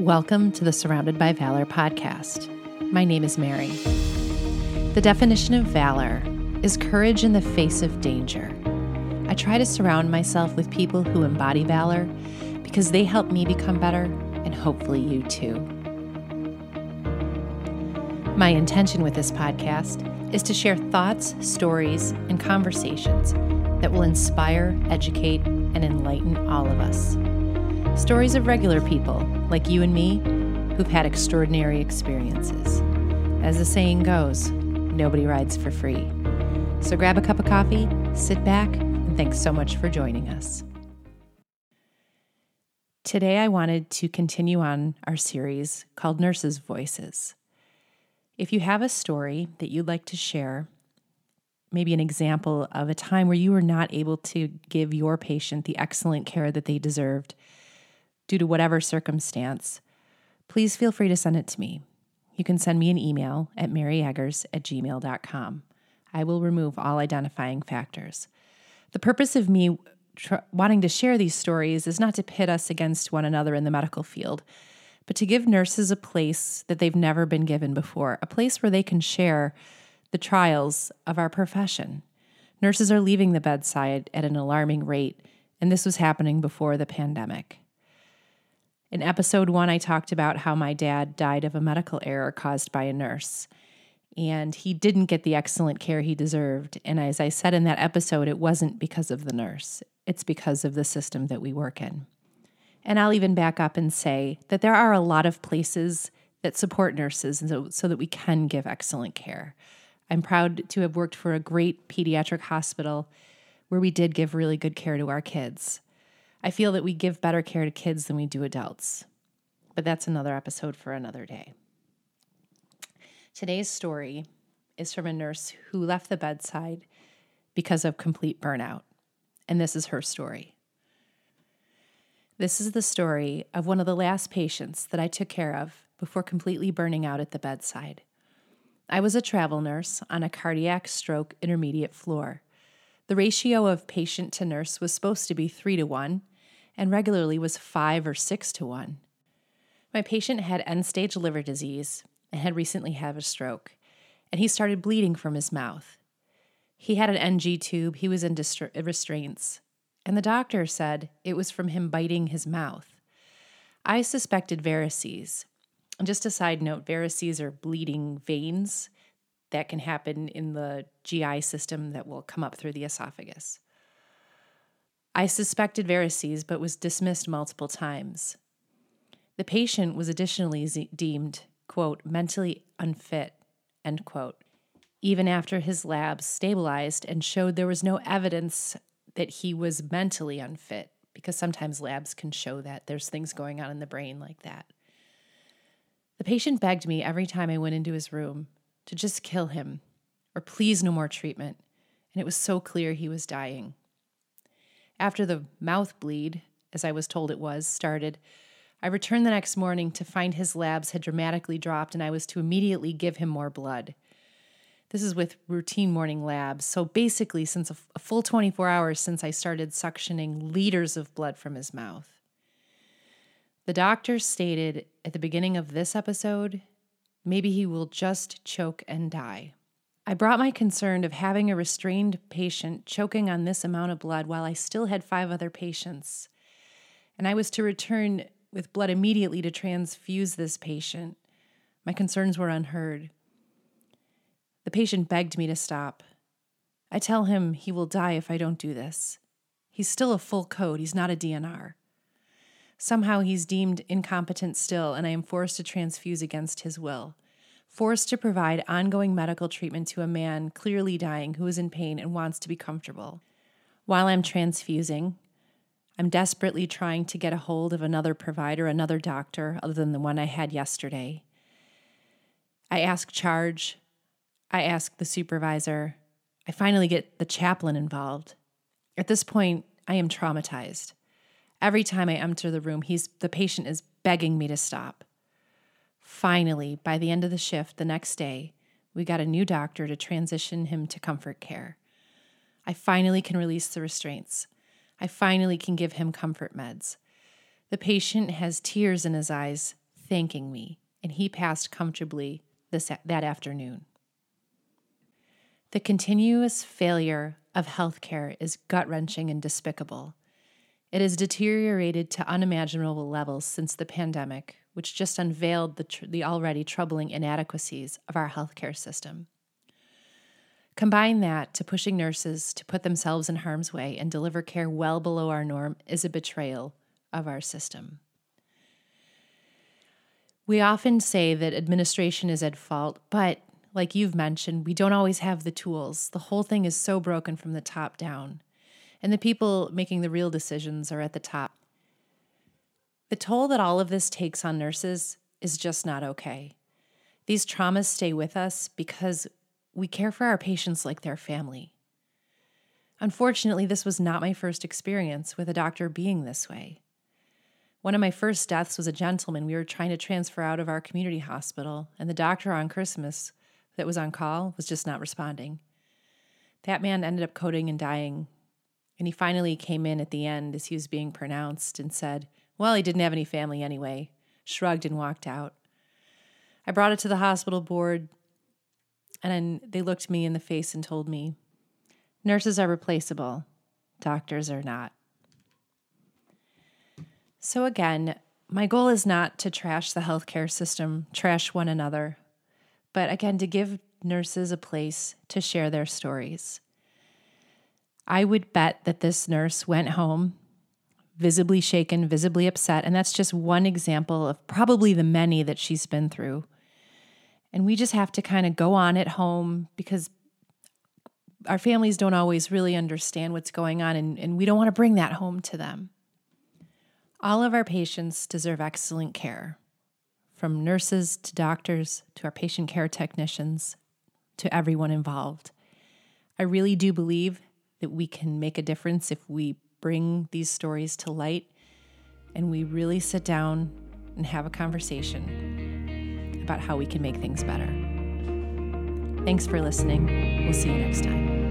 Welcome to the Surrounded by Valor podcast. My name is Mary. The definition of valor is courage in the face of danger. I try to surround myself with people who embody valor because they help me become better and hopefully you too. My intention with this podcast is to share thoughts, stories, and conversations that will inspire, educate, and enlighten all of us. Stories of regular people like you and me who've had extraordinary experiences. As the saying goes, nobody rides for free. So grab a cup of coffee, sit back, and thanks so much for joining us. Today, I wanted to continue on our series called Nurses' Voices. If you have a story that you'd like to share, maybe an example of a time where you were not able to give your patient the excellent care that they deserved due to whatever circumstance, please feel free to send it to me. You can send me an email at maryeggers at gmail.com. I will remove all identifying factors. The purpose of me tr- wanting to share these stories is not to pit us against one another in the medical field, but to give nurses a place that they've never been given before, a place where they can share the trials of our profession. Nurses are leaving the bedside at an alarming rate, and this was happening before the pandemic. In episode one, I talked about how my dad died of a medical error caused by a nurse, and he didn't get the excellent care he deserved. And as I said in that episode, it wasn't because of the nurse, it's because of the system that we work in. And I'll even back up and say that there are a lot of places that support nurses so, so that we can give excellent care. I'm proud to have worked for a great pediatric hospital where we did give really good care to our kids. I feel that we give better care to kids than we do adults. But that's another episode for another day. Today's story is from a nurse who left the bedside because of complete burnout. And this is her story. This is the story of one of the last patients that I took care of before completely burning out at the bedside. I was a travel nurse on a cardiac stroke intermediate floor. The ratio of patient to nurse was supposed to be three to one, and regularly was five or six to one. My patient had end stage liver disease and had recently had a stroke, and he started bleeding from his mouth. He had an NG tube, he was in distra- uh, restraints, and the doctor said it was from him biting his mouth. I suspected varices. And just a side note varices are bleeding veins that can happen in the GI system that will come up through the esophagus. I suspected varices, but was dismissed multiple times. The patient was additionally deemed, quote, mentally unfit, end quote, even after his labs stabilized and showed there was no evidence that he was mentally unfit, because sometimes labs can show that there's things going on in the brain like that. The patient begged me every time I went into his room to just kill him or please no more treatment, and it was so clear he was dying. After the mouth bleed, as I was told it was, started, I returned the next morning to find his labs had dramatically dropped and I was to immediately give him more blood. This is with routine morning labs. So basically, since a, a full 24 hours since I started suctioning liters of blood from his mouth. The doctor stated at the beginning of this episode maybe he will just choke and die. I brought my concern of having a restrained patient choking on this amount of blood while I still had five other patients. And I was to return with blood immediately to transfuse this patient. My concerns were unheard. The patient begged me to stop. I tell him he will die if I don't do this. He's still a full code, he's not a DNR. Somehow he's deemed incompetent still, and I am forced to transfuse against his will forced to provide ongoing medical treatment to a man clearly dying who is in pain and wants to be comfortable. While I'm transfusing, I'm desperately trying to get a hold of another provider, another doctor, other than the one I had yesterday. I ask charge, I ask the supervisor, I finally get the chaplain involved. At this point, I am traumatized. Every time I enter the room, he's the patient is begging me to stop. Finally, by the end of the shift the next day, we got a new doctor to transition him to comfort care. I finally can release the restraints. I finally can give him comfort meds. The patient has tears in his eyes, thanking me, and he passed comfortably this, that afternoon. The continuous failure of healthcare is gut wrenching and despicable. It has deteriorated to unimaginable levels since the pandemic, which just unveiled the, tr- the already troubling inadequacies of our healthcare system. Combine that to pushing nurses to put themselves in harm's way and deliver care well below our norm is a betrayal of our system. We often say that administration is at fault, but like you've mentioned, we don't always have the tools. The whole thing is so broken from the top down, and the people making the real decisions are at the top. The toll that all of this takes on nurses is just not okay. These traumas stay with us because we care for our patients like their family. Unfortunately, this was not my first experience with a doctor being this way. One of my first deaths was a gentleman we were trying to transfer out of our community hospital, and the doctor on Christmas that was on call was just not responding. That man ended up coding and dying, and he finally came in at the end as he was being pronounced and said, Well, he didn't have any family anyway, shrugged and walked out. I brought it to the hospital board, and they looked me in the face and told me nurses are replaceable, doctors are not. So, again, my goal is not to trash the healthcare system, trash one another, but again, to give nurses a place to share their stories. I would bet that this nurse went home visibly shaken, visibly upset, and that's just one example of probably the many that she's been through. And we just have to kind of go on at home because our families don't always really understand what's going on, and, and we don't want to bring that home to them. All of our patients deserve excellent care, from nurses to doctors to our patient care technicians to everyone involved. I really do believe that we can make a difference if we bring these stories to light and we really sit down and have a conversation about how we can make things better. Thanks for listening. We'll see you next time.